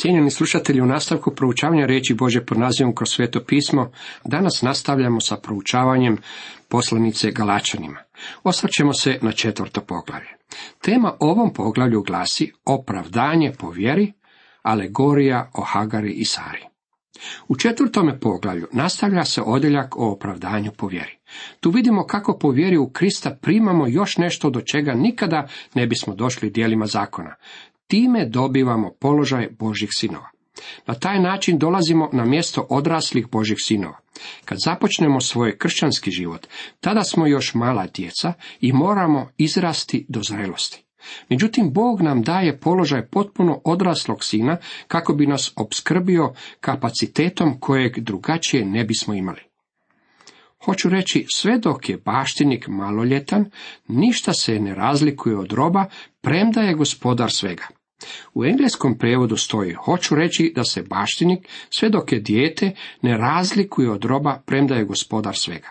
Cijenjeni slušatelji, u nastavku proučavanja riječi Bože pod nazivom kroz sveto pismo, danas nastavljamo sa proučavanjem poslanice Galačanima. Osvrćemo se na četvrto poglavlje. Tema ovom poglavlju glasi opravdanje po vjeri, alegorija o Hagari i Sari. U četvrtome poglavlju nastavlja se odjeljak o opravdanju po vjeri. Tu vidimo kako po vjeri u Krista primamo još nešto do čega nikada ne bismo došli dijelima zakona. Time dobivamo položaj Božih sinova. Na taj način dolazimo na mjesto odraslih Božih sinova. Kad započnemo svoj kršćanski život, tada smo još mala djeca i moramo izrasti do zrelosti. Međutim, Bog nam daje položaj potpuno odraslog sina kako bi nas obskrbio kapacitetom kojeg drugačije ne bismo imali. Hoću reći, sve dok je baštinik maloljetan, ništa se ne razlikuje od roba, premda je gospodar svega. U engleskom prijevodu stoji, hoću reći da se baštinik, sve dok je dijete, ne razlikuje od roba, premda je gospodar svega.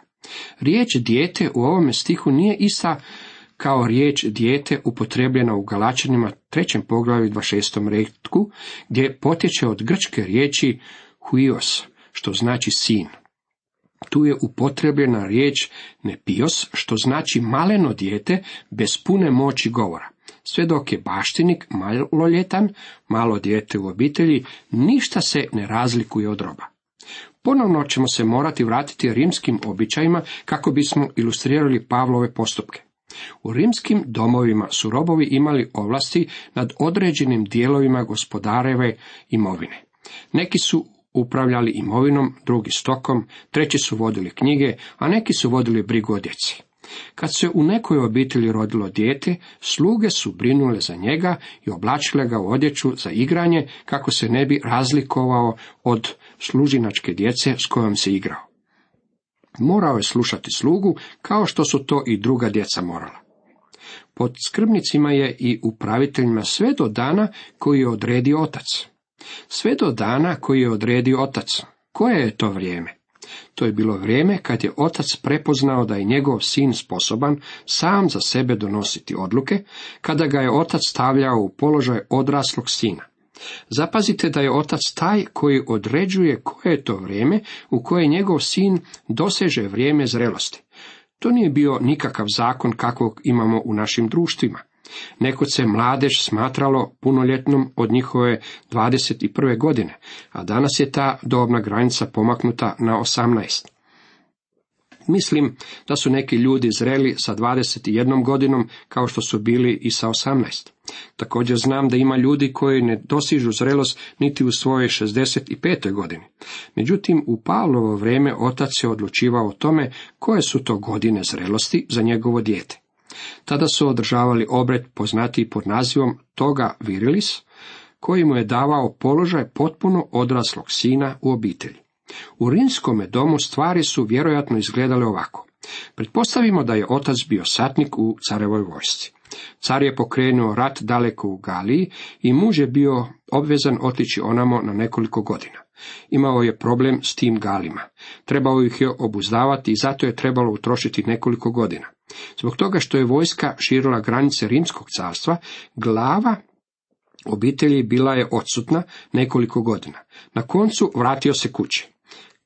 Riječ dijete u ovome stihu nije ista kao riječ dijete upotrebljena u Galačanima trećem poglavlju 26. redku, gdje potječe od grčke riječi huios, što znači sin. Tu je upotrebljena riječ nepios, što znači maleno dijete bez pune moći govora. Sve dok je baštinik maloljetan, malo dijete u obitelji, ništa se ne razlikuje od roba. Ponovno ćemo se morati vratiti rimskim običajima kako bismo ilustrirali Pavlove postupke. U rimskim domovima su robovi imali ovlasti nad određenim dijelovima gospodareve imovine. Neki su upravljali imovinom, drugi stokom, treći su vodili knjige, a neki su vodili brigu o djeci. Kad se u nekoj obitelji rodilo dijete, sluge su brinule za njega i oblačile ga u odjeću za igranje kako se ne bi razlikovao od služinačke djece s kojom se igrao. Morao je slušati slugu kao što su to i druga djeca morala. Pod skrbnicima je i upraviteljima sve do dana koji je odredio otac. Sve do dana koji je odredio otac. Koje je to vrijeme? To je bilo vrijeme kad je otac prepoznao da je njegov sin sposoban sam za sebe donositi odluke, kada ga je otac stavljao u položaj odraslog sina. Zapazite da je otac taj koji određuje koje je to vrijeme u koje njegov sin doseže vrijeme zrelosti. To nije bio nikakav zakon kakvog imamo u našim društvima. Nekud se mladež smatralo punoljetnom od njihove 21. godine, a danas je ta dobna granica pomaknuta na 18. Mislim da su neki ljudi zreli sa 21 godinom kao što su bili i sa 18. Također znam da ima ljudi koji ne dosižu zrelost niti u svojoj 65. godini. Međutim, u Pavlovo vrijeme otac je odlučivao o tome koje su to godine zrelosti za njegovo dijete. Tada su održavali obred poznatiji pod nazivom toga virilis, koji mu je davao položaj potpuno odraslog sina u obitelji. U rimskome domu stvari su vjerojatno izgledale ovako. Pretpostavimo da je otac bio satnik u carevoj vojsci. Car je pokrenuo rat daleko u Galiji i muž je bio obvezan otići onamo na nekoliko godina. Imao je problem s tim Galima. Trebao ih je obuzdavati i zato je trebalo utrošiti nekoliko godina. Zbog toga što je vojska širila granice rimskog carstva, glava obitelji bila je odsutna nekoliko godina. Na koncu vratio se kući.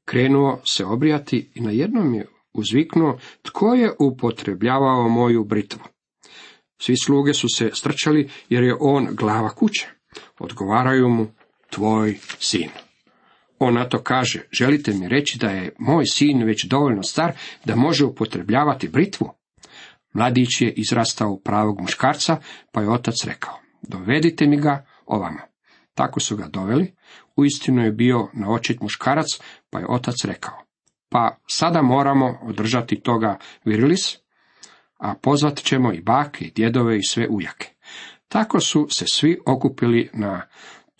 Krenuo se obrijati i na jednom je uzviknuo tko je upotrebljavao moju britvu. Svi sluge su se strčali jer je on glava kuće. Odgovaraju mu tvoj sin. On na to kaže, želite mi reći da je moj sin već dovoljno star da može upotrebljavati britvu? Mladić je izrastao pravog muškarca, pa je otac rekao, dovedite mi ga ovamo. Tako su ga doveli, uistinu je bio na očit muškarac, pa je otac rekao, pa sada moramo održati toga virilis, a pozvat ćemo i bake, i djedove i sve ujake. Tako su se svi okupili na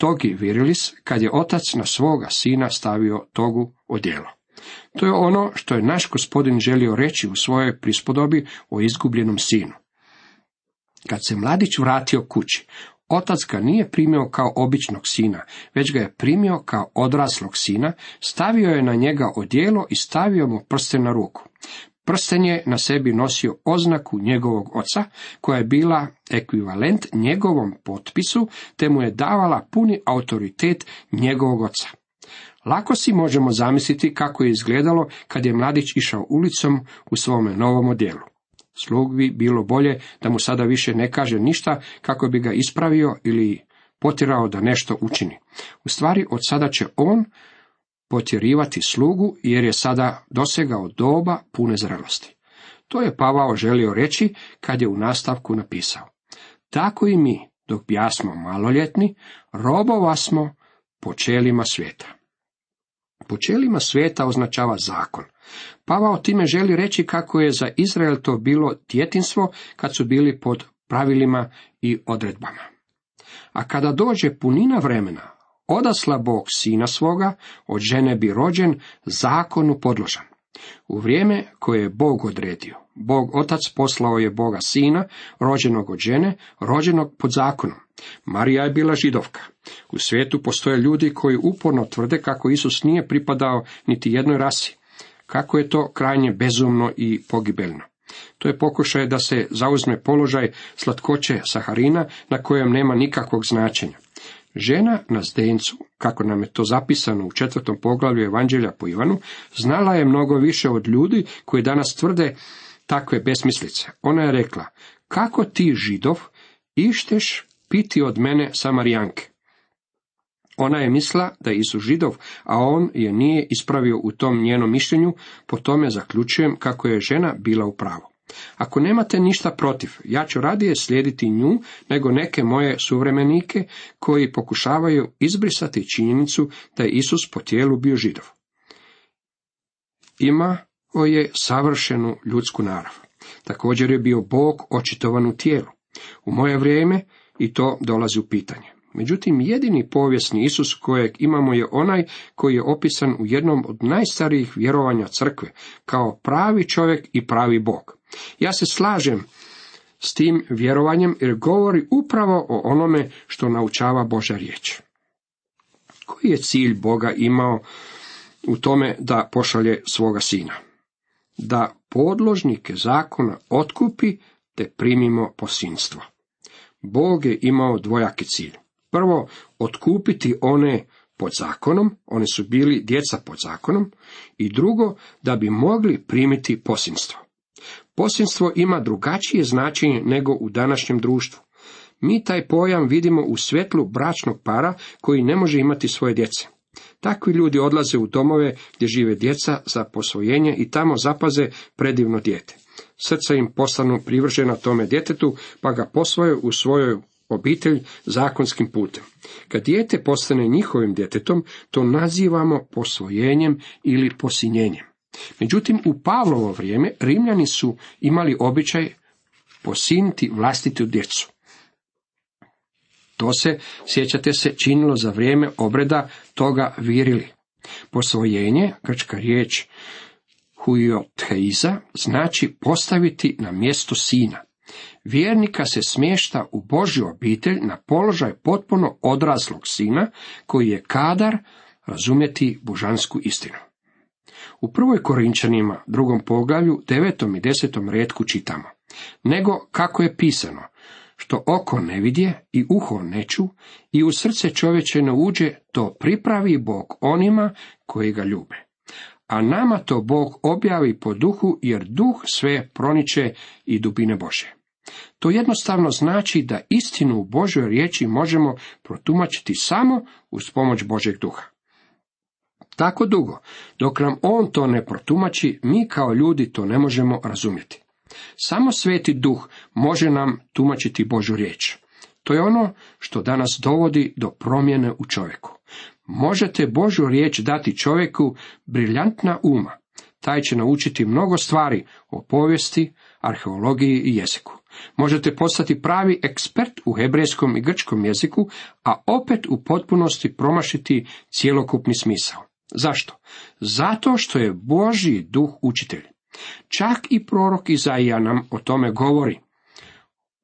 togi virilis, kad je otac na svoga sina stavio togu odjelo. To je ono što je naš gospodin želio reći u svojoj prispodobi o izgubljenom sinu. Kad se mladić vratio kući, otac ga nije primio kao običnog sina, već ga je primio kao odraslog sina, stavio je na njega odijelo i stavio mu prste na ruku. Prsten je na sebi nosio oznaku njegovog oca, koja je bila ekvivalent njegovom potpisu, te mu je davala puni autoritet njegovog oca. Lako si možemo zamisliti kako je izgledalo kad je mladić išao ulicom u svome novom odjelu. Slug bi bilo bolje da mu sada više ne kaže ništa kako bi ga ispravio ili potirao da nešto učini. U stvari od sada će on potjerivati slugu jer je sada dosegao doba pune zrelosti. To je Pavao želio reći kad je u nastavku napisao. Tako i mi, dok bjasmo maloljetni, robova smo po čelima svijeta. Po čelima svijeta označava zakon. Pavao time želi reći kako je za Izrael to bilo djetinstvo kad su bili pod pravilima i odredbama. A kada dođe punina vremena, odasla Bog sina svoga, od žene bi rođen, zakonu podložan. U vrijeme koje je Bog odredio, Bog otac poslao je Boga sina, rođenog od žene, rođenog pod zakonom. Marija je bila židovka. U svijetu postoje ljudi koji uporno tvrde kako Isus nije pripadao niti jednoj rasi. Kako je to krajnje bezumno i pogibeljno. To je pokušaj da se zauzme položaj slatkoće Saharina na kojem nema nikakvog značenja. Žena na zdencu, kako nam je to zapisano u četvrtom poglavlju Evanđelja po Ivanu, znala je mnogo više od ljudi koji danas tvrde takve besmislice. Ona je rekla, kako ti židov išteš piti od mene Samarijanke? Ona je misla da je Isus židov, a on je nije ispravio u tom njenom mišljenju, po tome zaključujem kako je žena bila u pravu. Ako nemate ništa protiv, ja ću radije slijediti nju nego neke moje suvremenike koji pokušavaju izbrisati činjenicu da je Isus po tijelu bio židov. Imao je savršenu ljudsku narav. Također je bio Bog očitovan u tijelu. U moje vrijeme i to dolazi u pitanje. Međutim, jedini povijesni Isus kojeg imamo je onaj koji je opisan u jednom od najstarijih vjerovanja crkve, kao pravi čovjek i pravi Bog. Ja se slažem s tim vjerovanjem jer govori upravo o onome što naučava Boža riječ. Koji je cilj Boga imao u tome da pošalje svoga sina? Da podložnike zakona otkupi te primimo posinstvo. Bog je imao dvojaki cilj. Prvo, otkupiti one pod zakonom, one su bili djeca pod zakonom, i drugo, da bi mogli primiti posinstvo. Posinstvo ima drugačije značenje nego u današnjem društvu. Mi taj pojam vidimo u svjetlu bračnog para koji ne može imati svoje djece. Takvi ljudi odlaze u domove gdje žive djeca za posvojenje i tamo zapaze predivno dijete. Srca im postanu privržena tome djetetu, pa ga posvoje u svojoj obitelj zakonskim putem. Kad dijete postane njihovim djetetom, to nazivamo posvojenjem ili posinjenjem. Međutim, u Pavlovo vrijeme Rimljani su imali običaj posiniti vlastitu djecu. To se, sjećate se, činilo za vrijeme obreda toga virili. Posvojenje, grčka riječ huiotheiza, znači postaviti na mjesto sina. Vjernika se smješta u Božju obitelj na položaj potpuno odraslog sina, koji je kadar razumjeti božansku istinu. U prvoj Korinčanima, drugom poglavlju, devetom i desetom redku čitamo. Nego kako je pisano, što oko ne vidje i uho ne ču i u srce čovječe ne uđe, to pripravi Bog onima koji ga ljube. A nama to Bog objavi po duhu, jer duh sve proniče i dubine Bože. To jednostavno znači da istinu u Božoj riječi možemo protumačiti samo uz pomoć Božeg duha. Tako dugo, dok nam on to ne protumači, mi kao ljudi to ne možemo razumjeti. Samo sveti duh može nam tumačiti Božu riječ. To je ono što danas dovodi do promjene u čovjeku. Možete Božu riječ dati čovjeku briljantna uma. Taj će naučiti mnogo stvari o povijesti, arheologiji i jeziku. Možete postati pravi ekspert u hebrejskom i grčkom jeziku, a opet u potpunosti promašiti cjelokupni smisao. Zašto? Zato što je Božji duh učitelj. Čak i prorok Izaija nam o tome govori.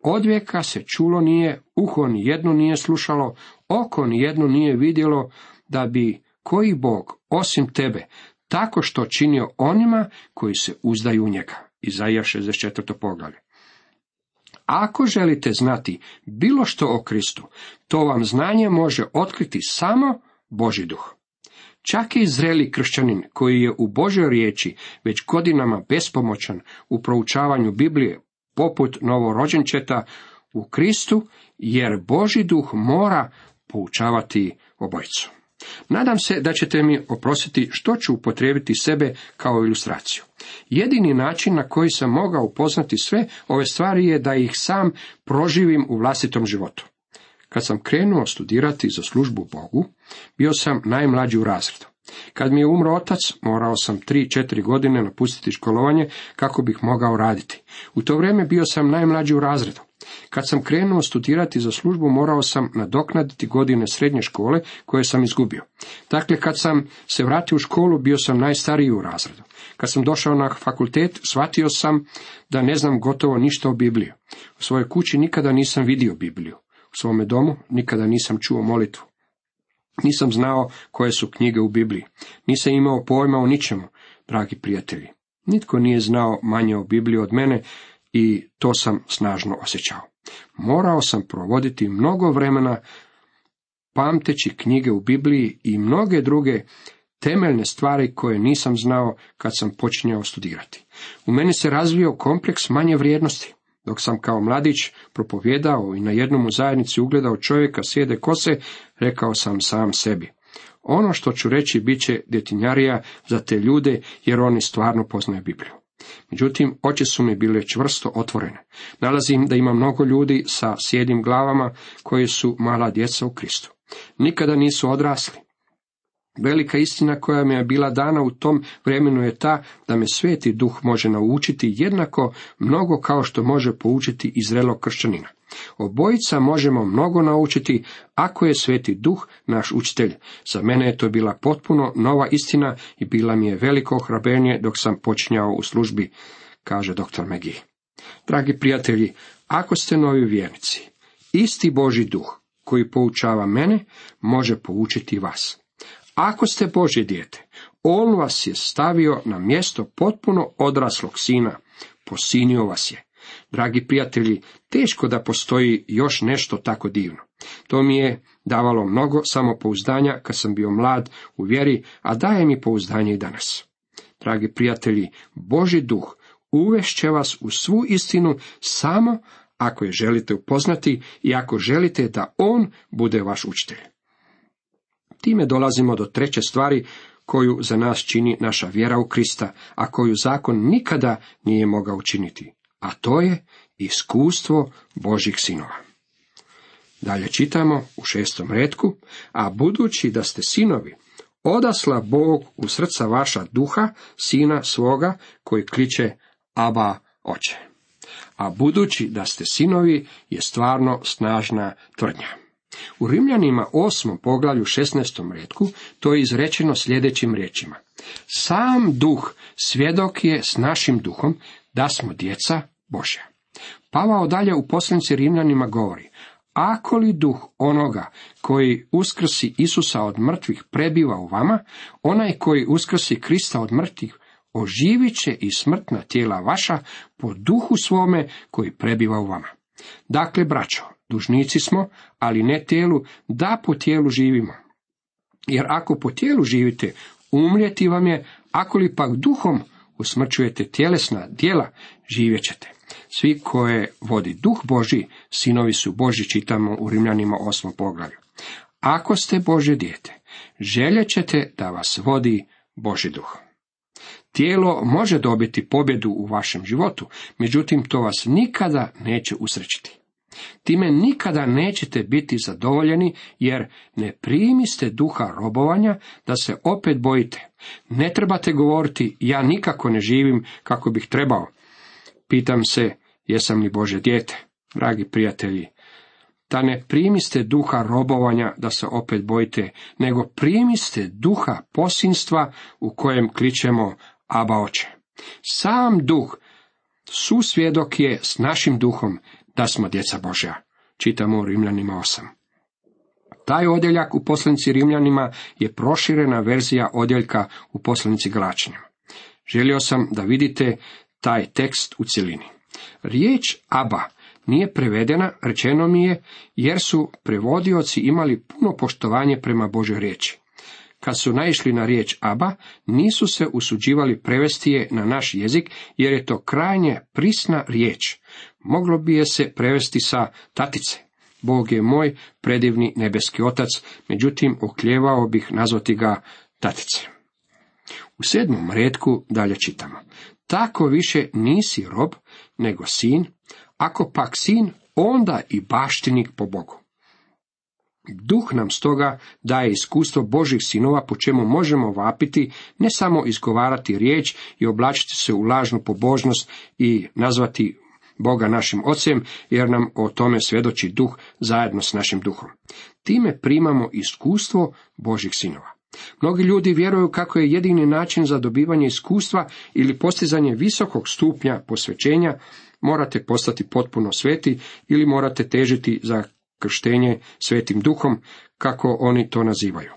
Odvijeka se čulo nije, uho ni jedno nije slušalo, oko ni jedno nije vidjelo, da bi koji Bog, osim tebe, tako što činio onima koji se uzdaju u njega. Izaija 64. poglavlje. Ako želite znati bilo što o Kristu, to vam znanje može otkriti samo Boži duh. Čak i zreli kršćanin koji je u Božoj riječi već godinama bespomoćan u proučavanju Biblije, poput novorođenčeta u Kristu, jer Boži duh mora poučavati obojicu. Nadam se da ćete mi oprostiti što ću upotrijebiti sebe kao ilustraciju. Jedini način na koji sam mogao upoznati sve ove stvari je da ih sam proživim u vlastitom životu. Kad sam krenuo studirati za službu Bogu, bio sam najmlađi u razredu. Kad mi je umro otac, morao sam tri, četiri godine napustiti školovanje kako bih mogao raditi. U to vrijeme bio sam najmlađi u razredu. Kad sam krenuo studirati za službu, morao sam nadoknaditi godine srednje škole koje sam izgubio. Dakle, kad sam se vratio u školu, bio sam najstariji u razredu. Kad sam došao na fakultet, shvatio sam da ne znam gotovo ništa o Bibliji. U svojoj kući nikada nisam vidio Bibliju. U svome domu nikada nisam čuo molitvu. Nisam znao koje su knjige u Bibliji. Nisam imao pojma o ničemu, dragi prijatelji. Nitko nije znao manje o Bibliji od mene i to sam snažno osjećao. Morao sam provoditi mnogo vremena pamteći knjige u Bibliji i mnoge druge temeljne stvari koje nisam znao kad sam počinjao studirati. U meni se razvio kompleks manje vrijednosti. Dok sam kao mladić propovjedao i na jednom u zajednici ugledao čovjeka sjede kose, rekao sam sam sebi. Ono što ću reći bit će detinjarija za te ljude, jer oni stvarno poznaju Bibliju. Međutim, oči su mi bile čvrsto otvorene. Nalazim da ima mnogo ljudi sa sjedim glavama koji su mala djeca u Kristu. Nikada nisu odrasli. Velika istina koja mi je bila dana u tom vremenu je ta da me sveti duh može naučiti jednako mnogo kao što može poučiti i kršćanina. Obojica možemo mnogo naučiti ako je sveti duh naš učitelj. Za mene je to bila potpuno nova istina i bila mi je veliko ohrabrenje dok sam počinjao u službi, kaže dr. Megi. Dragi prijatelji, ako ste novi vjernici, isti Boži duh koji poučava mene, može poučiti vas. Ako ste Božje dijete, on vas je stavio na mjesto potpuno odraslog sina, posinio vas je. Dragi prijatelji, teško da postoji još nešto tako divno. To mi je davalo mnogo samopouzdanja kad sam bio mlad u vjeri, a daje mi pouzdanje i danas. Dragi prijatelji, Boži duh uvešće vas u svu istinu samo ako je želite upoznati i ako želite da on bude vaš učitelj. Time dolazimo do treće stvari koju za nas čini naša vjera u Krista, a koju zakon nikada nije mogao učiniti, a to je iskustvo Božih sinova. Dalje čitamo u šestom redku, a budući da ste sinovi, odasla Bog u srca vaša duha, sina svoga, koji kliče Aba oče. A budući da ste sinovi je stvarno snažna tvrdnja. U Rimljanima osmom poglavlju 16. redku to je izrečeno sljedećim riječima. Sam duh svjedok je s našim duhom da smo djeca Božja. Pavao dalje u poslanici Rimljanima govori, ako li duh onoga koji uskrsi Isusa od mrtvih prebiva u vama, onaj koji uskrsi Krista od mrtvih oživit će i smrtna tijela vaša po duhu svome koji prebiva u vama. Dakle, braćo, dužnici smo, ali ne tijelu, da po tijelu živimo. Jer ako po tijelu živite, umrijeti vam je, ako li pak duhom usmrćujete tjelesna djela, živjet ćete. Svi koje vodi duh Boži, sinovi su Boži, čitamo u Rimljanima osmom poglavlju. Ako ste Bože dijete, željet ćete da vas vodi Boži duh. Tijelo može dobiti pobjedu u vašem životu, međutim to vas nikada neće usrećiti. Time nikada nećete biti zadovoljeni, jer ne primiste duha robovanja da se opet bojite. Ne trebate govoriti, ja nikako ne živim kako bih trebao. Pitam se, jesam li Bože dijete? Dragi prijatelji, da ne primiste duha robovanja da se opet bojite, nego primiste duha posinstva u kojem kličemo Aba oče. Sam duh susvjedok je s našim duhom da smo djeca Božja. Čitamo u Rimljanima 8. Taj odjeljak u poslanici Rimljanima je proširena verzija odjeljka u poslanici Galačanima. Želio sam da vidite taj tekst u cjelini. Riječ Aba nije prevedena, rečeno mi je, jer su prevodioci imali puno poštovanje prema Božoj riječi. Kad su naišli na riječ Aba, nisu se usuđivali prevesti je na naš jezik, jer je to krajnje prisna riječ. Moglo bi je se prevesti sa tatice. Bog je moj predivni nebeski otac, međutim okljevao bih nazvati ga tatice. U sedmom redku dalje čitamo. Tako više nisi rob, nego sin, ako pak sin, onda i baštinik po Bogu. Duh nam stoga daje iskustvo Božih sinova po čemu možemo vapiti, ne samo izgovarati riječ i oblačiti se u lažnu pobožnost i nazvati Boga našim ocem, jer nam o tome svjedoči duh zajedno s našim duhom. Time primamo iskustvo Božih sinova. Mnogi ljudi vjeruju kako je jedini način za dobivanje iskustva ili postizanje visokog stupnja posvećenja morate postati potpuno sveti ili morate težiti za krštenje svetim duhom, kako oni to nazivaju.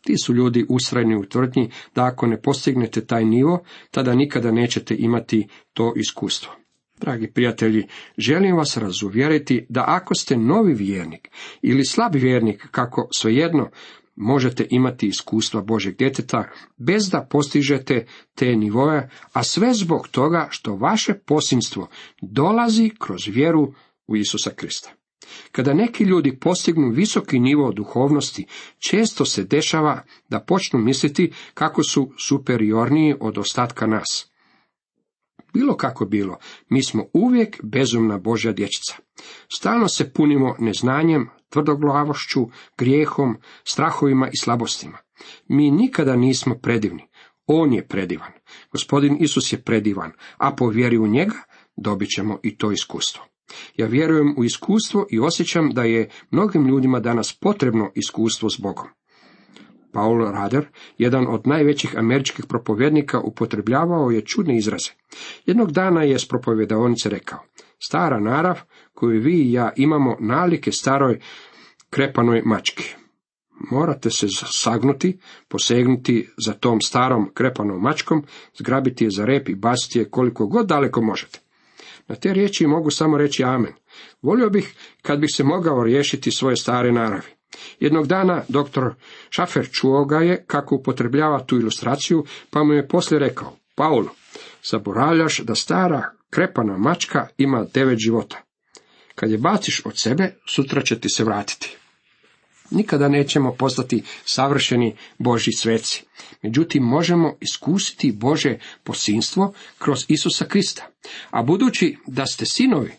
Ti su ljudi usrajni u tvrdnji da ako ne postignete taj nivo, tada nikada nećete imati to iskustvo. Dragi prijatelji, želim vas razuvjeriti da ako ste novi vjernik ili slab vjernik, kako svejedno, možete imati iskustva Božeg djeteta bez da postižete te nivoje, a sve zbog toga što vaše posinstvo dolazi kroz vjeru u Isusa Krista. Kada neki ljudi postignu visoki nivo duhovnosti, često se dešava da počnu misliti kako su superiorniji od ostatka nas. Bilo kako bilo, mi smo uvijek bezumna Božja dječica. Stalno se punimo neznanjem, tvrdoglavošću, grijehom, strahovima i slabostima. Mi nikada nismo predivni. On je predivan. Gospodin Isus je predivan, a po vjeri u njega dobit ćemo i to iskustvo. Ja vjerujem u iskustvo i osjećam da je mnogim ljudima danas potrebno iskustvo s Bogom. Paul Rader, jedan od najvećih američkih propovjednika, upotrebljavao je čudne izraze. Jednog dana je s propovjedaonice rekao, stara narav koju vi i ja imamo nalike staroj krepanoj mački. Morate se sagnuti, posegnuti za tom starom krepanom mačkom, zgrabiti je za rep i baciti je koliko god daleko možete. Na te riječi mogu samo reći amen. Volio bih kad bih se mogao riješiti svoje stare naravi. Jednog dana doktor Šafer čuo ga je kako upotrebljava tu ilustraciju, pa mu je poslije rekao, Paulo, zaboravljaš da stara krepana mačka ima devet života. Kad je baciš od sebe, sutra će ti se vratiti. Nikada nećemo postati savršeni Boži sveci. Međutim, možemo iskusiti Bože posinstvo kroz Isusa Krista. A budući da ste sinovi,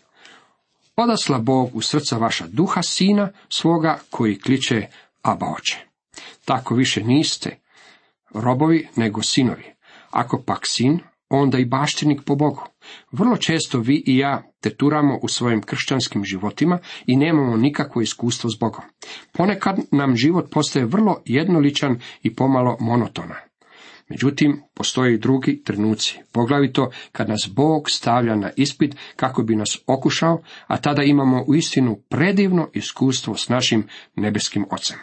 odasla Bog u srca vaša duha sina svoga koji kliče Aba oče. Tako više niste robovi nego sinovi. Ako pak sin, onda i baštinik po Bogu. Vrlo često vi i ja teturamo u svojim kršćanskim životima i nemamo nikakvo iskustvo s Bogom. Ponekad nam život postaje vrlo jednoličan i pomalo monotonan. Međutim, postoje i drugi trenuci, poglavito kad nas Bog stavlja na ispit kako bi nas okušao, a tada imamo uistinu predivno iskustvo s našim nebeskim ocem.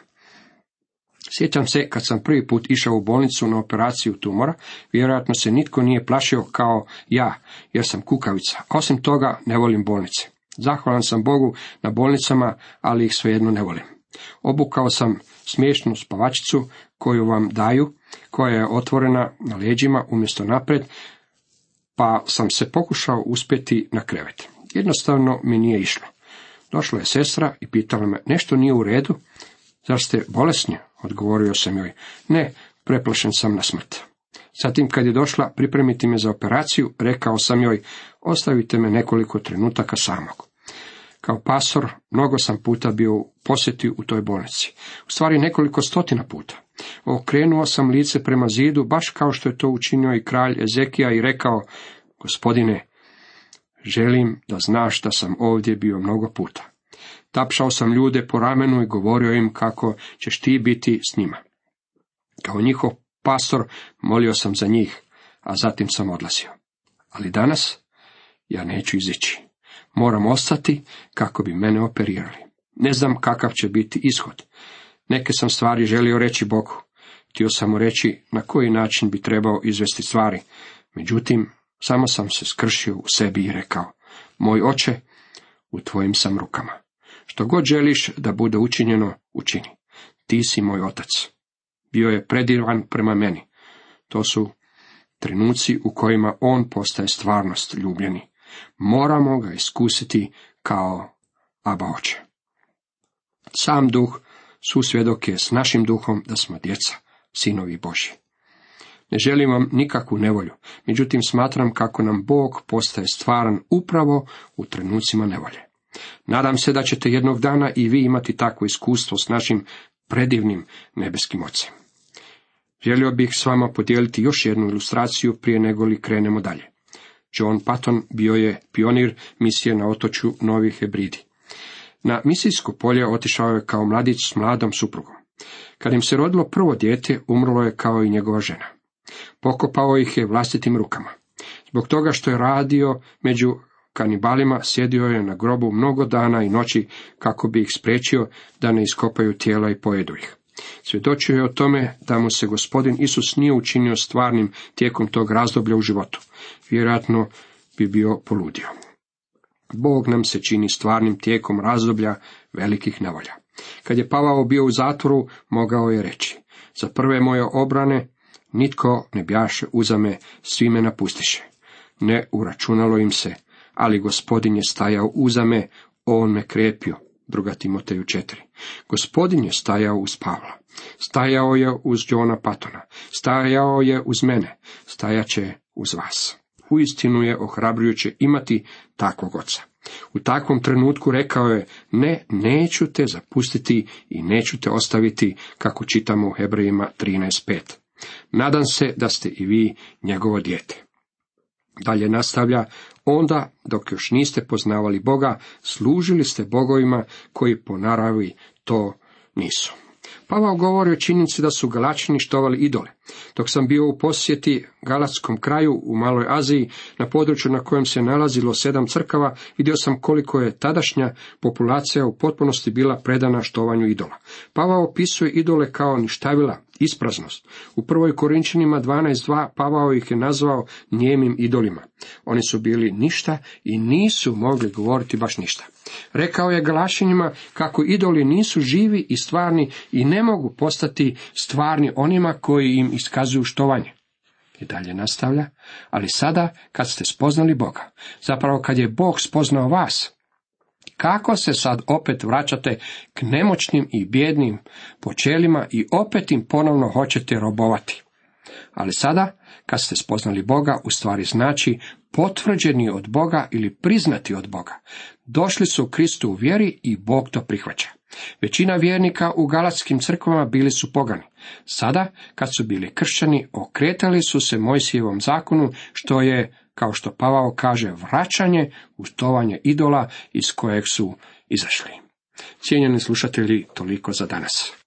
Sjećam se kad sam prvi put išao u bolnicu na operaciju tumora, vjerojatno se nitko nije plašio kao ja, jer sam kukavica. Osim toga, ne volim bolnice. Zahvalan sam Bogu na bolnicama, ali ih svejedno ne volim. Obukao sam smiješnu spavačicu koju vam daju, koja je otvorena na leđima umjesto napred, pa sam se pokušao uspjeti na krevet. Jednostavno mi nije išlo. Došla je sestra i pitala me, nešto nije u redu, zar ste bolesni? Odgovorio sam joj, ne, preplašen sam na smrt. Zatim kad je došla pripremiti me za operaciju, rekao sam joj, ostavite me nekoliko trenutaka samog. Kao pasor mnogo sam puta bio u posjeti u toj bolnici. U stvari nekoliko stotina puta. Okrenuo sam lice prema zidu, baš kao što je to učinio i kralj Ezekija i rekao, gospodine, želim da znaš da sam ovdje bio mnogo puta. Tapšao sam ljude po ramenu i govorio im kako ćeš ti biti s njima. Kao njihov pastor molio sam za njih, a zatim sam odlazio. Ali danas ja neću izići. Moram ostati kako bi mene operirali. Ne znam kakav će biti ishod. Neke sam stvari želio reći Bogu. Htio sam mu reći na koji način bi trebao izvesti stvari. Međutim, samo sam se skršio u sebi i rekao, moj oče, u tvojim sam rukama. Što god želiš da bude učinjeno, učini. Ti si moj otac. Bio je predivan prema meni. To su trenuci u kojima on postaje stvarnost ljubljeni. Moramo ga iskusiti kao aba oče. Sam duh susvjedok je s našim duhom da smo djeca, sinovi Boži. Ne želim vam nikakvu nevolju, međutim smatram kako nam Bog postaje stvaran upravo u trenucima nevolje. Nadam se da ćete jednog dana i vi imati takvo iskustvo s našim predivnim nebeskim ocem. Želio bih s vama podijeliti još jednu ilustraciju prije nego li krenemo dalje. John Patton bio je pionir misije na otoču Novi Hebridi. Na misijsko polje otišao je kao mladić s mladom suprugom. Kad im se rodilo prvo dijete, umrlo je kao i njegova žena. Pokopao ih je vlastitim rukama. Zbog toga što je radio među kanibalima, sjedio je na grobu mnogo dana i noći kako bi ih spriječio da ne iskopaju tijela i pojedu ih. Svjedočio je o tome da mu se gospodin Isus nije učinio stvarnim tijekom tog razdoblja u životu. Vjerojatno bi bio poludio. Bog nam se čini stvarnim tijekom razdoblja velikih nevolja. Kad je Pavao bio u zatvoru, mogao je reći, za prve moje obrane nitko ne bjaše uzame, svi me napustiše. Ne uračunalo im se, ali gospodin je stajao uzame, on me krepio. Druga Timoteju 4. Gospodin je stajao uz Pavla. Stajao je uz Johna Patona. Stajao je uz mene. Stajat će uz vas. Uistinu je ohrabrujuće imati takvog oca. U takvom trenutku rekao je, ne, neću te zapustiti i neću te ostaviti, kako čitamo u Hebrejima 13.5. Nadam se da ste i vi njegovo dijete. Dalje nastavlja, onda, dok još niste poznavali Boga, služili ste bogovima koji po naravi to nisu. Pavao govori o činjenici da su Galačani štovali idole. Dok sam bio u posjeti Galatskom kraju u Maloj Aziji, na području na kojem se nalazilo sedam crkava, vidio sam koliko je tadašnja populacija u potpunosti bila predana štovanju idola. Pavao opisuje idole kao ništavila, ispraznost. U prvoj Korinčanima 12.2 Pavao ih je nazvao njemim idolima. Oni su bili ništa i nisu mogli govoriti baš ništa. Rekao je Galašinjima kako idoli nisu živi i stvarni i ne mogu postati stvarni onima koji im iskazuju štovanje. I dalje nastavlja, ali sada kad ste spoznali Boga, zapravo kad je Bog spoznao vas, kako se sad opet vraćate k nemoćnim i bjednim počelima i opet im ponovno hoćete robovati? Ali sada, kad ste spoznali Boga, u stvari znači potvrđeni od Boga ili priznati od Boga. Došli su u Kristu u vjeri i Bog to prihvaća. Većina vjernika u galatskim crkvama bili su pogani. Sada, kad su bili kršćani, okretali su se Mojsijevom zakonu, što je, kao što Pavao kaže, vraćanje u idola iz kojeg su izašli. Cijenjeni slušatelji, toliko za danas.